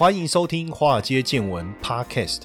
欢迎收听《华尔街见闻》Podcast。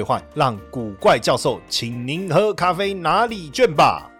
让古怪教授请您喝咖啡拿礼券吧。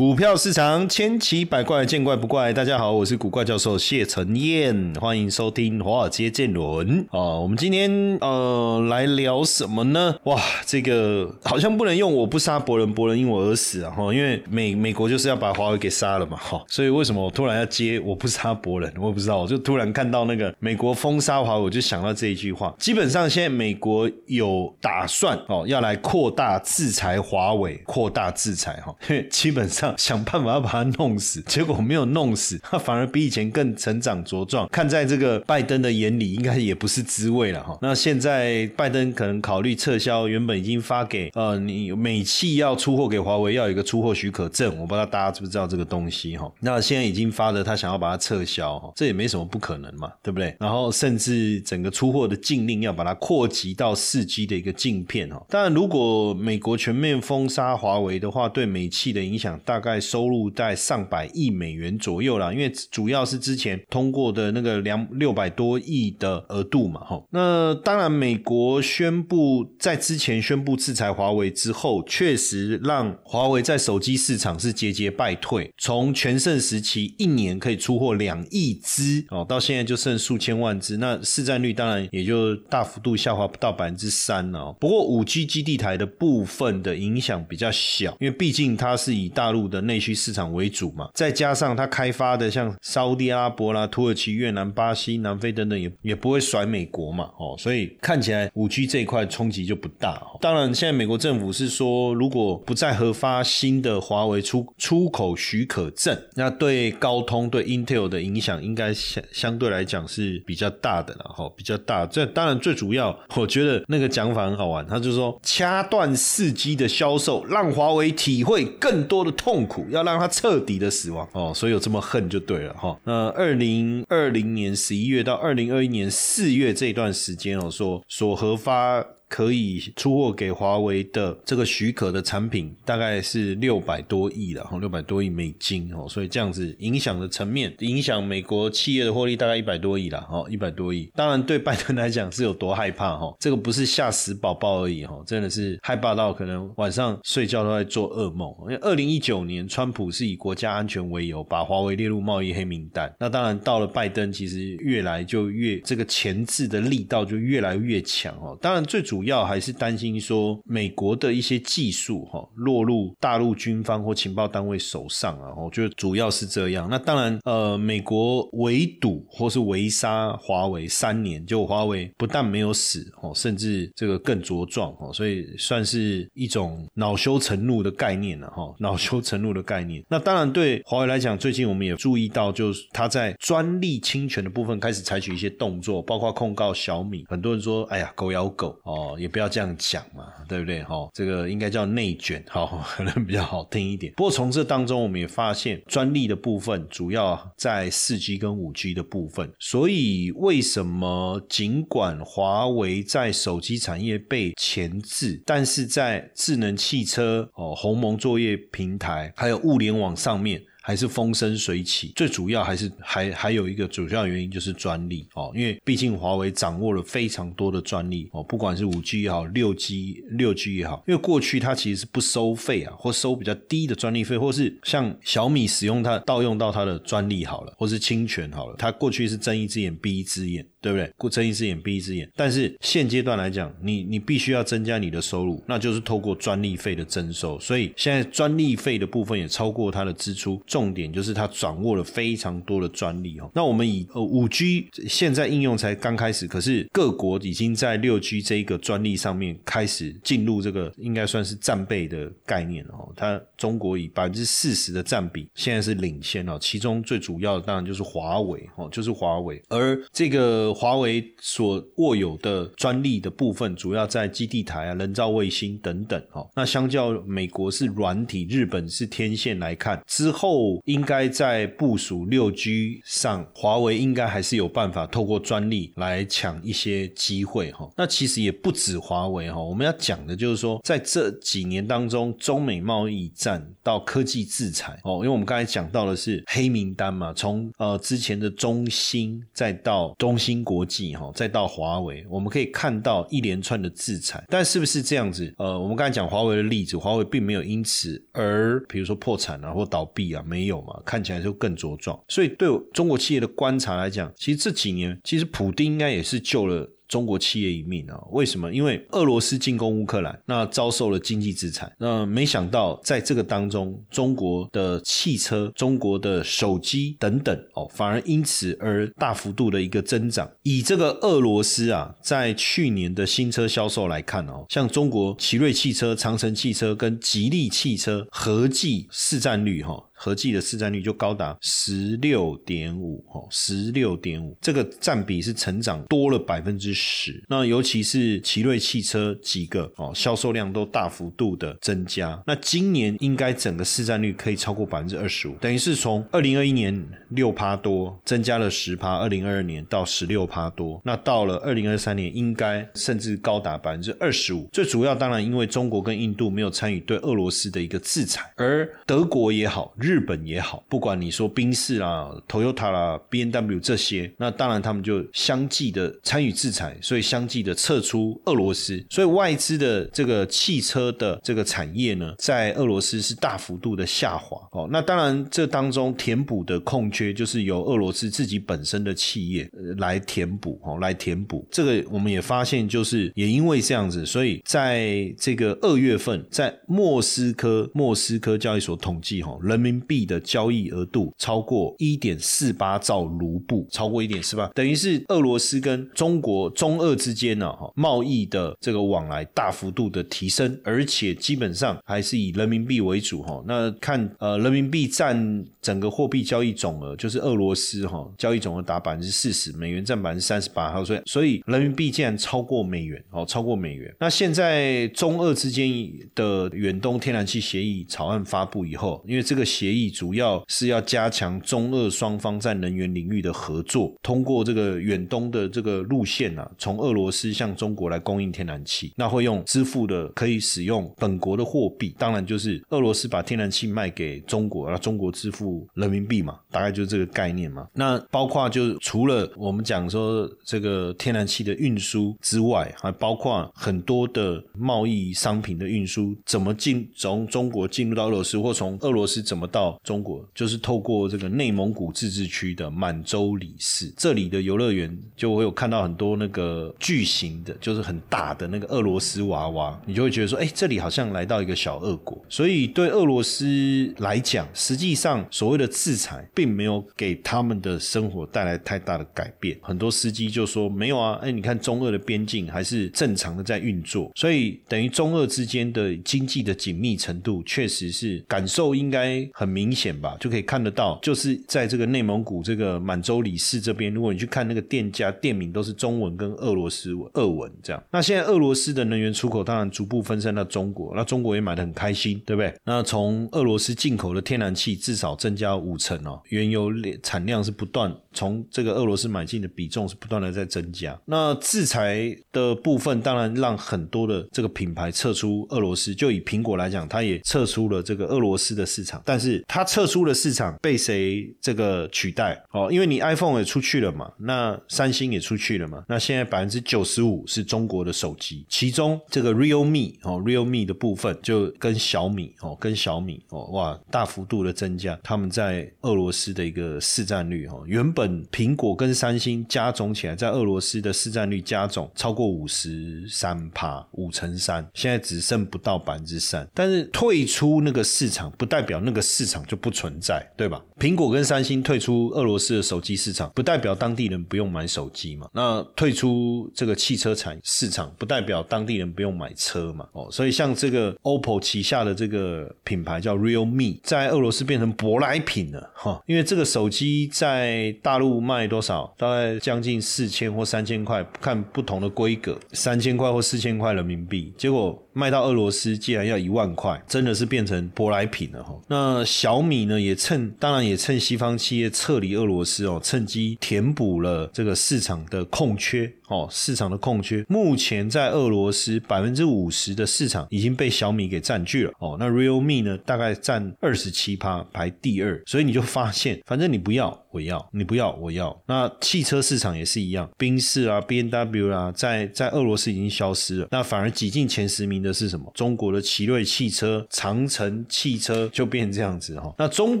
股票市场千奇百怪，见怪不怪。大家好，我是古怪教授谢承彦，欢迎收听华尔街见闻啊。我们今天呃来聊什么呢？哇，这个好像不能用我不杀伯伦，伯伦因我而死啊！哈，因为美美国就是要把华为给杀了嘛，哈，所以为什么我突然要接我不杀伯伦？我也不知道，我就突然看到那个美国封杀华为，我就想到这一句话。基本上现在美国有打算哦，要来扩大制裁华为，扩大制裁哈，因为基本上。想办法要把他弄死，结果没有弄死，他 反而比以前更成长茁壮。看在这个拜登的眼里，应该也不是滋味了哈。那现在拜登可能考虑撤销原本已经发给呃你美企要出货给华为要有一个出货许可证，我不知道大家知不知道这个东西哈。那现在已经发的，他想要把它撤销哈，这也没什么不可能嘛，对不对？然后甚至整个出货的禁令要把它扩及到四 G 的一个镜片哈。当然，如果美国全面封杀华为的话，对美企的影响大。大概收入在上百亿美元左右啦，因为主要是之前通过的那个两六百多亿的额度嘛，哈。那当然，美国宣布在之前宣布制裁华为之后，确实让华为在手机市场是节节败退。从全盛时期一年可以出货两亿只哦，到现在就剩数千万只，那市占率当然也就大幅度下滑不到百分之三哦。不过五 G 基地台的部分的影响比较小，因为毕竟它是以大陆。的内需市场为主嘛，再加上它开发的像沙地阿拉伯啦、土耳其、越南、巴西、南非等等，也也不会甩美国嘛，哦，所以看起来五 G 这一块冲击就不大。当然，现在美国政府是说，如果不再核发新的华为出出口许可证，那对高通、对 Intel 的影响应该相相对来讲是比较大的了，哈，比较大。这当然最主要，我觉得那个讲法很好玩，他就说掐断四 G 的销售，让华为体会更多的痛。痛苦要让他彻底的死亡哦，所以有这么恨就对了哈。那二零二零年十一月到二零二一年四月这段时间哦，说所核发。可以出货给华为的这个许可的产品大概是六百多亿了哈，六百多亿美金哦，所以这样子影响的层面，影响美国企业的获利大概一百多亿了哈，一百多亿。当然对拜登来讲是有多害怕哈，这个不是吓死宝宝而已哈，真的是害怕到可能晚上睡觉都在做噩梦。因为二零一九年川普是以国家安全为由把华为列入贸易黑名单，那当然到了拜登其实越来就越这个前置的力道就越来越强哦。当然最主主要还是担心说美国的一些技术哈落入大陆军方或情报单位手上啊，我觉得主要是这样。那当然，呃，美国围堵或是围杀华为三年，就华为不但没有死哦，甚至这个更茁壮哦，所以算是一种恼羞成怒的概念了哈，恼羞成怒的概念。那当然对华为来讲，最近我们也注意到，就是他在专利侵权的部分开始采取一些动作，包括控告小米。很多人说，哎呀，狗咬狗哦。也不要这样讲嘛，对不对？哈，这个应该叫内卷，哈，可能比较好听一点。不过从这当中，我们也发现专利的部分主要在四 G 跟五 G 的部分。所以为什么尽管华为在手机产业被钳制，但是在智能汽车、哦鸿蒙作业平台还有物联网上面。还是风生水起，最主要还是还还有一个主要原因就是专利哦，因为毕竟华为掌握了非常多的专利哦，不管是五 G 也好，六 G 六 G 也好，因为过去它其实是不收费啊，或收比较低的专利费，或是像小米使用它盗用到它的专利好了，或是侵权好了，它过去是睁一只眼闭一只眼。对不对？顾睁一只眼闭一只眼。但是现阶段来讲，你你必须要增加你的收入，那就是透过专利费的征收。所以现在专利费的部分也超过它的支出，重点就是它掌握了非常多的专利哦。那我们以呃五 G 现在应用才刚开始，可是各国已经在六 G 这一个专利上面开始进入这个应该算是战备的概念哦。它中国以百分之四十的占比现在是领先哦，其中最主要的当然就是华为哦，就是华为。而这个华为所握有的专利的部分，主要在基地台啊、人造卫星等等哦。那相较美国是软体，日本是天线来看，之后应该在部署六 G 上，华为应该还是有办法透过专利来抢一些机会哈。那其实也不止华为哈，我们要讲的就是说，在这几年当中，中美贸易战到科技制裁哦，因为我们刚才讲到的是黑名单嘛，从呃之前的中兴，再到中兴国际哈，再到华为，我们可以看到一连串的制裁。但是不是这样子？呃，我们刚才讲华为的例子，华为并没有因此而比如说破产啊或倒闭啊，没有嘛，看起来就更茁壮。所以对中国企业的观察来讲，其实这几年其实普丁应该也是救了。中国企业一命啊？为什么？因为俄罗斯进攻乌克兰，那遭受了经济制裁。那没想到在这个当中，中国的汽车、中国的手机等等哦，反而因此而大幅度的一个增长。以这个俄罗斯啊，在去年的新车销售来看哦，像中国奇瑞汽车、长城汽车跟吉利汽车合计市占率哈。合计的市占率就高达十六点五，哦，十六点五，这个占比是成长多了百分之十。那尤其是奇瑞汽车几个哦，销售量都大幅度的增加。那今年应该整个市占率可以超过百分之二十五，等于是从二零二一年六趴多增加了十趴，二零二二年到十六趴多。那到了二零二三年，应该甚至高达百分之二十五。最主要当然因为中国跟印度没有参与对俄罗斯的一个制裁，而德国也好，日日本也好，不管你说宾士啦、Toyota 啦、B N W 这些，那当然他们就相继的参与制裁，所以相继的撤出俄罗斯，所以外资的这个汽车的这个产业呢，在俄罗斯是大幅度的下滑哦。那当然这当中填补的空缺，就是由俄罗斯自己本身的企业来填补哦，来填补。这个我们也发现，就是也因为这样子，所以在这个二月份，在莫斯科莫斯科交易所统计哈，人民币的交易额度超过一点四八兆卢布，超过一点四八，等于是俄罗斯跟中国中俄之间呢，哈，贸易的这个往来大幅度的提升，而且基本上还是以人民币为主，哈。那看呃，人民币占整个货币交易总额，就是俄罗斯哈交易总额达百分之四十，美元占百分之三十八，所以所以人民币竟然超过美元，哦，超过美元。那现在中俄之间的远东天然气协议草案发布以后，因为这个协协议主要是要加强中俄双方在能源领域的合作，通过这个远东的这个路线啊，从俄罗斯向中国来供应天然气，那会用支付的可以使用本国的货币，当然就是俄罗斯把天然气卖给中国，那中国支付人民币嘛，大概就是这个概念嘛。那包括就除了我们讲说这个天然气的运输之外，还包括很多的贸易商品的运输，怎么进从中国进入到俄罗斯，或从俄罗斯怎么到。中国就是透过这个内蒙古自治区的满洲里市，这里的游乐园就我有看到很多那个巨型的，就是很大的那个俄罗斯娃娃，你就会觉得说，哎，这里好像来到一个小俄国。所以对俄罗斯来讲，实际上所谓的制裁并没有给他们的生活带来太大的改变。很多司机就说没有啊，哎，你看中俄的边境还是正常的在运作，所以等于中俄之间的经济的紧密程度，确实是感受应该很。明显吧，就可以看得到，就是在这个内蒙古这个满洲里市这边，如果你去看那个店家店名都是中文跟俄罗斯文、俄文这样。那现在俄罗斯的能源出口当然逐步分散到中国，那中国也买的很开心，对不对？那从俄罗斯进口的天然气至少增加五成哦，原油产量是不断从这个俄罗斯买进的比重是不断的在增加。那制裁的部分当然让很多的这个品牌撤出俄罗斯，就以苹果来讲，它也撤出了这个俄罗斯的市场，但是。它撤出的市场被谁这个取代？哦，因为你 iPhone 也出去了嘛，那三星也出去了嘛，那现在百分之九十五是中国的手机，其中这个 Realme 哦，Realme 的部分就跟小米哦，跟小米哦，哇，大幅度的增加他们在俄罗斯的一个市占率哦，原本本苹果跟三星加总起来，在俄罗斯的市占率加总超过五十三趴，五乘三，现在只剩不到百分之三。但是退出那个市场，不代表那个市场就不存在，对吧？苹果跟三星退出俄罗斯的手机市场，不代表当地人不用买手机嘛？那退出这个汽车产市场，不代表当地人不用买车嘛？哦，所以像这个 OPPO 旗下的这个品牌叫 Realme，在俄罗斯变成舶来品了哈，因为这个手机在大大陆卖多少？大概将近四千或三千块，看不同的规格，三千块或四千块人民币，结果卖到俄罗斯竟然要一万块，真的是变成舶来品了哈。那小米呢，也趁当然也趁西方企业撤离俄罗斯哦，趁机填补了这个市场的空缺。哦，市场的空缺，目前在俄罗斯百分之五十的市场已经被小米给占据了。哦，那 Realme 呢，大概占二十七趴，排第二。所以你就发现，反正你不要，我要；你不要，我要。那汽车市场也是一样，宾士啊、B N W 啊，在在俄罗斯已经消失了。那反而挤进前十名的是什么？中国的奇瑞汽车、长城汽车就变这样子哈。那中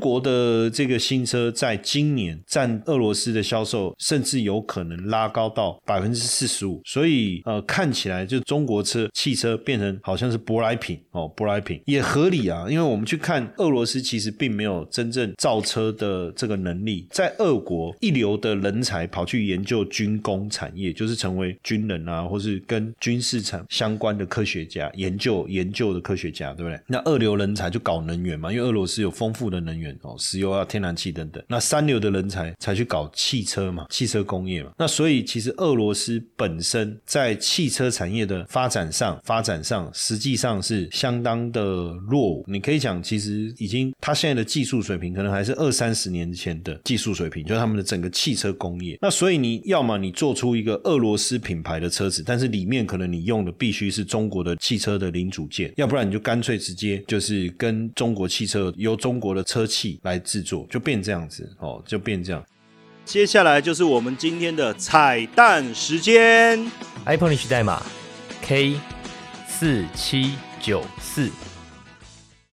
国的这个新车，在今年占俄罗斯的销售，甚至有可能拉高到百分之。四十五，所以呃，看起来就中国车汽车变成好像是舶来品哦，舶来品也合理啊，因为我们去看俄罗斯其实并没有真正造车的这个能力，在俄国一流的人才跑去研究军工产业，就是成为军人啊，或是跟军事产相关的科学家，研究研究的科学家，对不对？那二流人才就搞能源嘛，因为俄罗斯有丰富的能源哦，石油啊、天然气等等。那三流的人才才去搞汽车嘛，汽车工业嘛。那所以其实俄罗斯。本身在汽车产业的发展上，发展上实际上是相当的落伍。你可以讲，其实已经他现在的技术水平，可能还是二三十年前的技术水平，就是他们的整个汽车工业。那所以你要么你做出一个俄罗斯品牌的车子，但是里面可能你用的必须是中国的汽车的零组件，要不然你就干脆直接就是跟中国汽车由中国的车企来制作，就变这样子哦，就变这样。接下来就是我们今天的彩蛋时间，iPhone 历史代码 K 四七九四。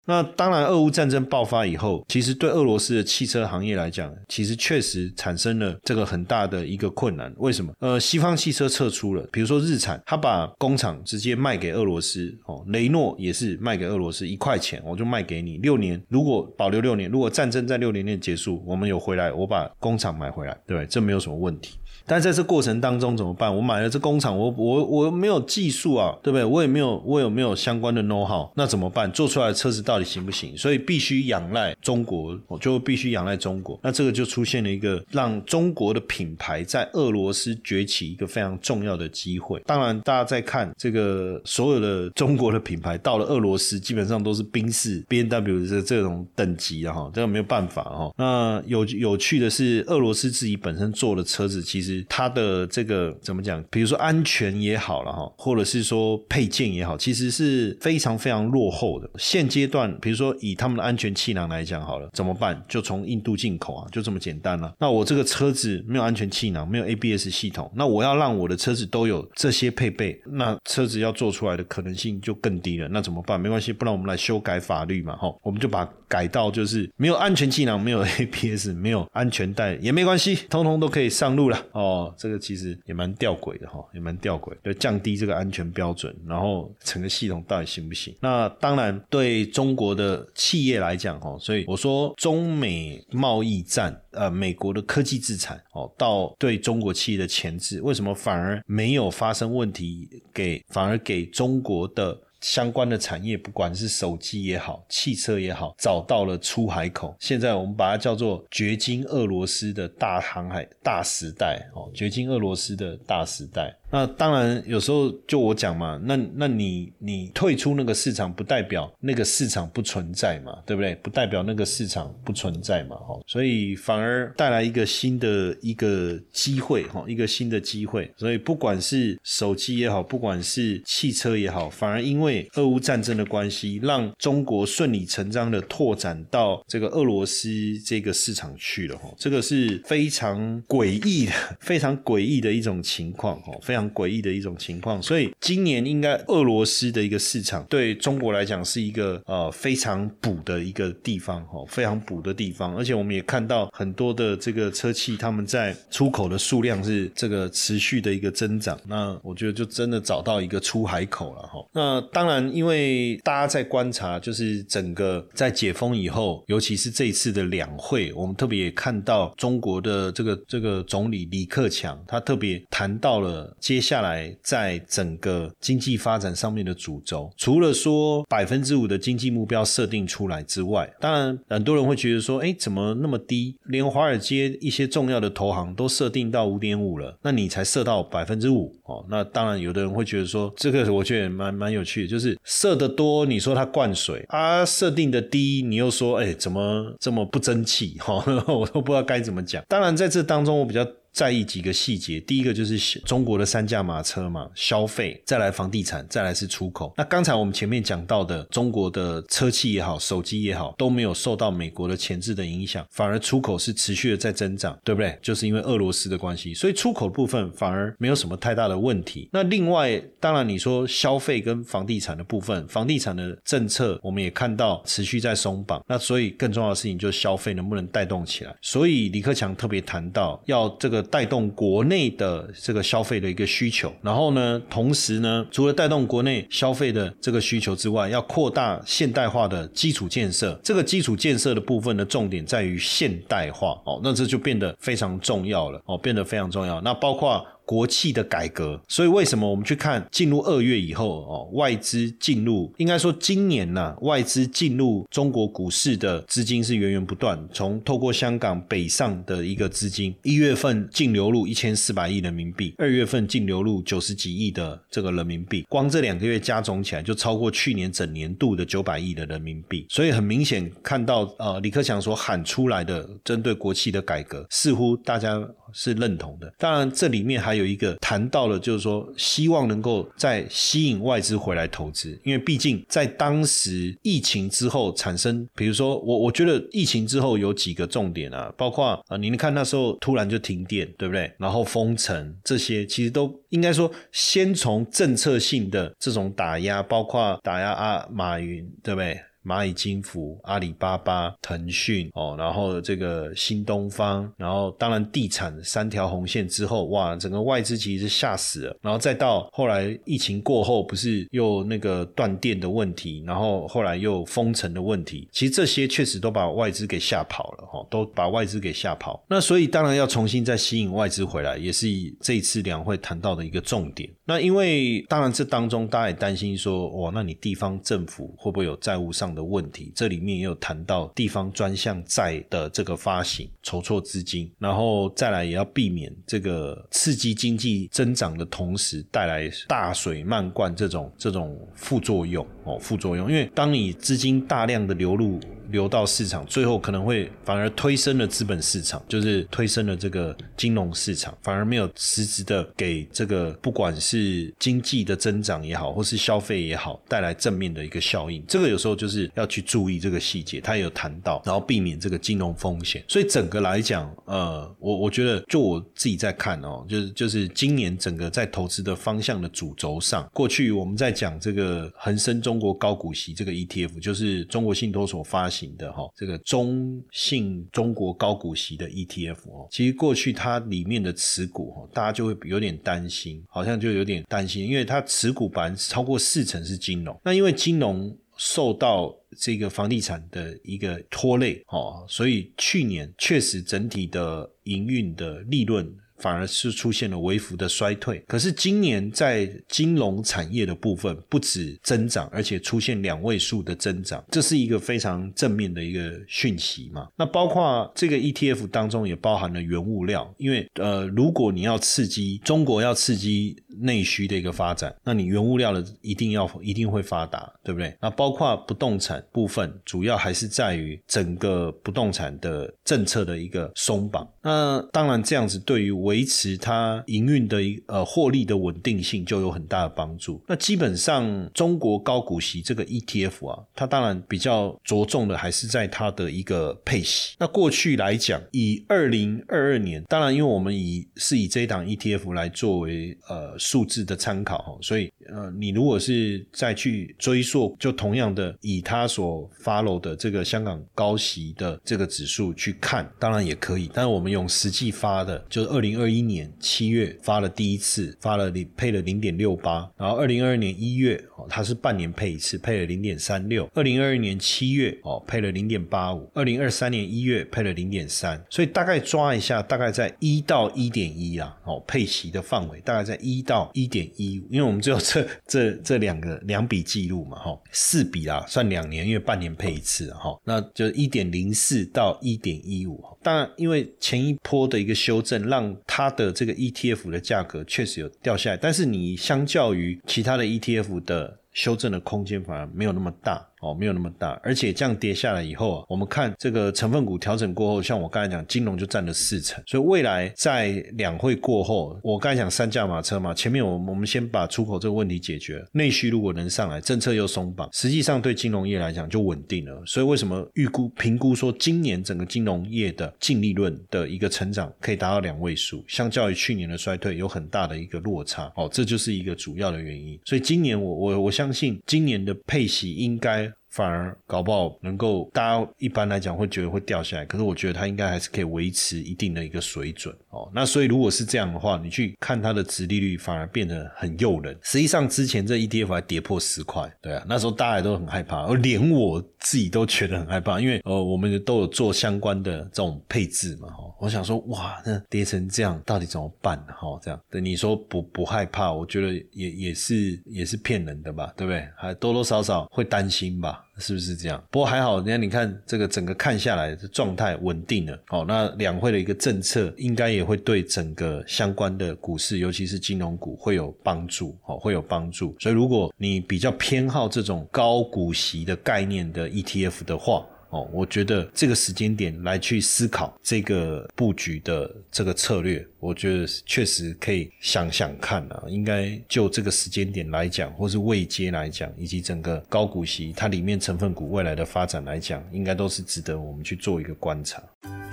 那当然，俄乌战争爆发以后，其实对俄罗斯的汽车行业来讲，其实确实产生了这个很大的一个困难。为什么？呃，西方汽车撤出了，比如说日产，他把工厂直接卖给俄罗斯，哦，雷诺也是卖给俄罗斯一块钱，我就卖给你六年，如果保留六年，如果战争在六年内结束，我们有回来，我把工厂买回来，对，这没有什么问题。但在这过程当中怎么办？我买了这工厂，我我我没有技术啊，对不对？我也没有，我有没有相关的 know how？那怎么办？做出来的车子到底行不行？所以必须仰赖中国，我就必须仰赖中国。那这个就出现了一个让中国的品牌在俄罗斯崛起一个非常重要的机会。当然，大家在看这个所有的中国的品牌到了俄罗斯，基本上都是宾士、B N W 的这种等级的哈，这个没有办法哈。那有有趣的是，俄罗斯自己本身做的车子其实。它的这个怎么讲？比如说安全也好了哈，或者是说配件也好，其实是非常非常落后的。现阶段，比如说以他们的安全气囊来讲好了，怎么办？就从印度进口啊，就这么简单了。那我这个车子没有安全气囊，没有 ABS 系统，那我要让我的车子都有这些配备，那车子要做出来的可能性就更低了。那怎么办？没关系，不然我们来修改法律嘛，哈，我们就把改到就是没有安全气囊，没有 ABS，没有安全带也没关系，通通都可以上路了。哦，哦这个其实也蛮吊诡的哈，也蛮吊诡，就降低这个安全标准，然后整个系统到底行不行？那当然对中国的企业来讲哈，所以我说中美贸易战，呃，美国的科技制裁哦，到对中国企业的钳制，为什么反而没有发生问题？给反而给中国的。相关的产业，不管是手机也好，汽车也好，找到了出海口。现在我们把它叫做“掘金俄罗斯”的大航海大时代哦，“掘金俄罗斯”的大时代。那当然，有时候就我讲嘛，那那你你退出那个市场，不代表那个市场不存在嘛，对不对？不代表那个市场不存在嘛，哈，所以反而带来一个新的一个机会，哈，一个新的机会。所以不管是手机也好，不管是汽车也好，反而因为俄乌战争的关系，让中国顺理成章的拓展到这个俄罗斯这个市场去了，哈，这个是非常诡异的、非常诡异的一种情况，哈，非常。常诡异的一种情况。所以今年应该俄罗斯的一个市场对中国来讲是一个呃非常补的一个地方哦，非常补的地方。而且我们也看到很多的这个车企他们在出口的数量是这个持续的一个增长。那我觉得就真的找到一个出海口了哈。那当然，因为大家在观察，就是整个在解封以后，尤其是这一次的两会，我们特别也看到中国的这个这个总理李克强，他特别谈到了接下来在整个经济发展上面的主轴，除了说百分之五的经济目标设定出来之外，当然很多人会觉得说，哎，怎么那么低？连华尔街一些重要的投行都设定到五点五了，那你才设到百分之五哦？那当然，有的人会觉得说，这个我觉得蛮蛮有趣的，就是设的多，你说它灌水啊；设定的低，你又说，哎，怎么这么不争气？哈，我都不知道该怎么讲。当然，在这当中，我比较。在意几个细节，第一个就是中国的三驾马车嘛，消费，再来房地产，再来是出口。那刚才我们前面讲到的，中国的车企也好，手机也好，都没有受到美国的前置的影响，反而出口是持续的在增长，对不对？就是因为俄罗斯的关系，所以出口部分反而没有什么太大的问题。那另外，当然你说消费跟房地产的部分，房地产的政策我们也看到持续在松绑，那所以更重要的事情就是消费能不能带动起来。所以李克强特别谈到要这个。带动国内的这个消费的一个需求，然后呢，同时呢，除了带动国内消费的这个需求之外，要扩大现代化的基础建设。这个基础建设的部分的重点在于现代化哦，那这就变得非常重要了哦，变得非常重要。那包括。国企的改革，所以为什么我们去看进入二月以后哦，外资进入，应该说今年呢，外资进入中国股市的资金是源源不断，从透过香港北上的一个资金，一月份净流入一千四百亿人民币，二月份净流入九十几亿的这个人民币，光这两个月加总起来就超过去年整年度的九百亿的人民币，所以很明显看到呃，李克强所喊出来的针对国企的改革，似乎大家是认同的。当然这里面还。有一个谈到了，就是说希望能够再吸引外资回来投资，因为毕竟在当时疫情之后产生，比如说我我觉得疫情之后有几个重点啊，包括啊，您看那时候突然就停电，对不对？然后封城这些，其实都应该说先从政策性的这种打压，包括打压啊马云，对不对？蚂蚁金服、阿里巴巴、腾讯哦，然后这个新东方，然后当然地产三条红线之后，哇，整个外资其实是吓死了。然后再到后来疫情过后，不是又那个断电的问题，然后后来又封城的问题，其实这些确实都把外资给吓跑了哈，都把外资给吓跑。那所以当然要重新再吸引外资回来，也是这一次两会谈到的一个重点。那因为当然这当中大家也担心说，哇，那你地方政府会不会有债务上？的问题，这里面也有谈到地方专项债的这个发行筹措资金，然后再来也要避免这个刺激经济增长的同时带来大水漫灌这种这种副作用哦，副作用，因为当你资金大量的流入。流到市场，最后可能会反而推升了资本市场，就是推升了这个金融市场，反而没有实质的给这个不管是经济的增长也好，或是消费也好，带来正面的一个效应。这个有时候就是要去注意这个细节，他也有谈到，然后避免这个金融风险。所以整个来讲，呃，我我觉得就我自己在看哦，就是就是今年整个在投资的方向的主轴上，过去我们在讲这个恒生中国高股息这个 ETF，就是中国信托所发。型的哈，这个中信中国高股息的 ETF 哦，其实过去它里面的持股哈，大家就会有点担心，好像就有点担心，因为它持股百分之超过四成是金融，那因为金融受到这个房地产的一个拖累哦，所以去年确实整体的营运的利润。反而是出现了微幅的衰退，可是今年在金融产业的部分不止增长，而且出现两位数的增长，这是一个非常正面的一个讯息嘛？那包括这个 ETF 当中也包含了原物料，因为呃，如果你要刺激中国要刺激内需的一个发展，那你原物料的一定要一定会发达，对不对？那包括不动产部分，主要还是在于整个不动产的政策的一个松绑。那当然这样子对于维持它营运的一呃获利的稳定性就有很大的帮助。那基本上中国高股息这个 ETF 啊，它当然比较着重的还是在它的一个配息。那过去来讲，以二零二二年，当然因为我们以是以这一档 ETF 来作为呃数字的参考哈。所以呃，你如果是再去追溯，就同样的以他所 follow 的这个香港高息的这个指数去看，当然也可以。但是我们用实际发的，就是二零二一年七月发了第一次，发了零配了零点六八，然后二零二二年一月哦，它是半年配一次，配了零点三六。二零二二年七月哦，配了零点八五。二零二三年一月配了零点三，所以大概抓一下，大概在一到一点一啊，哦，配息的范围大概在一到到一点一五，因为我们只有这这这两个两笔记录嘛，哈，四笔啦，算两年，因为半年配一次，哈，那就一点零四到一点一五。当然，因为前一波的一个修正，让它的这个 ETF 的价格确实有掉下来，但是你相较于其他的 ETF 的修正的空间反而没有那么大。哦，没有那么大，而且这样跌下来以后啊，我们看这个成分股调整过后，像我刚才讲，金融就占了四成，所以未来在两会过后，我刚才讲三驾马车嘛，前面我我们先把出口这个问题解决，内需如果能上来，政策又松绑，实际上对金融业来讲就稳定了。所以为什么预估评估说今年整个金融业的净利润的一个成长可以达到两位数，相较于去年的衰退有很大的一个落差，哦，这就是一个主要的原因。所以今年我我我相信今年的配息应该。反而搞不好能够，大家一般来讲会觉得会掉下来，可是我觉得它应该还是可以维持一定的一个水准哦。那所以如果是这样的话，你去看它的值利率反而变得很诱人。实际上之前这 ETF 还跌破十块，对啊，那时候大家都很害怕，而连我自己都觉得很害怕，因为呃我们都有做相关的这种配置嘛，哈，我想说哇，那跌成这样到底怎么办？哈，这样，对你说不不害怕，我觉得也也是也是骗人的吧，对不对？还多多少少会担心吧。是不是这样？不过还好，人家你看这个整个看下来的状态稳定了。好，那两会的一个政策应该也会对整个相关的股市，尤其是金融股会有帮助。好，会有帮助。所以如果你比较偏好这种高股息的概念的 ETF 的话，哦，我觉得这个时间点来去思考这个布局的这个策略，我觉得确实可以想想看啊。应该就这个时间点来讲，或是未接来讲，以及整个高股息它里面成分股未来的发展来讲，应该都是值得我们去做一个观察。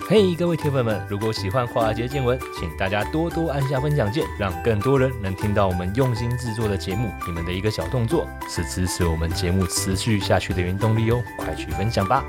嘿，各位铁粉们，如果喜欢华尔街见闻，请大家多多按下分享键，让更多人能听到我们用心制作的节目。你们的一个小动作，是支持我们节目持续下去的原动力哦，快去分享吧！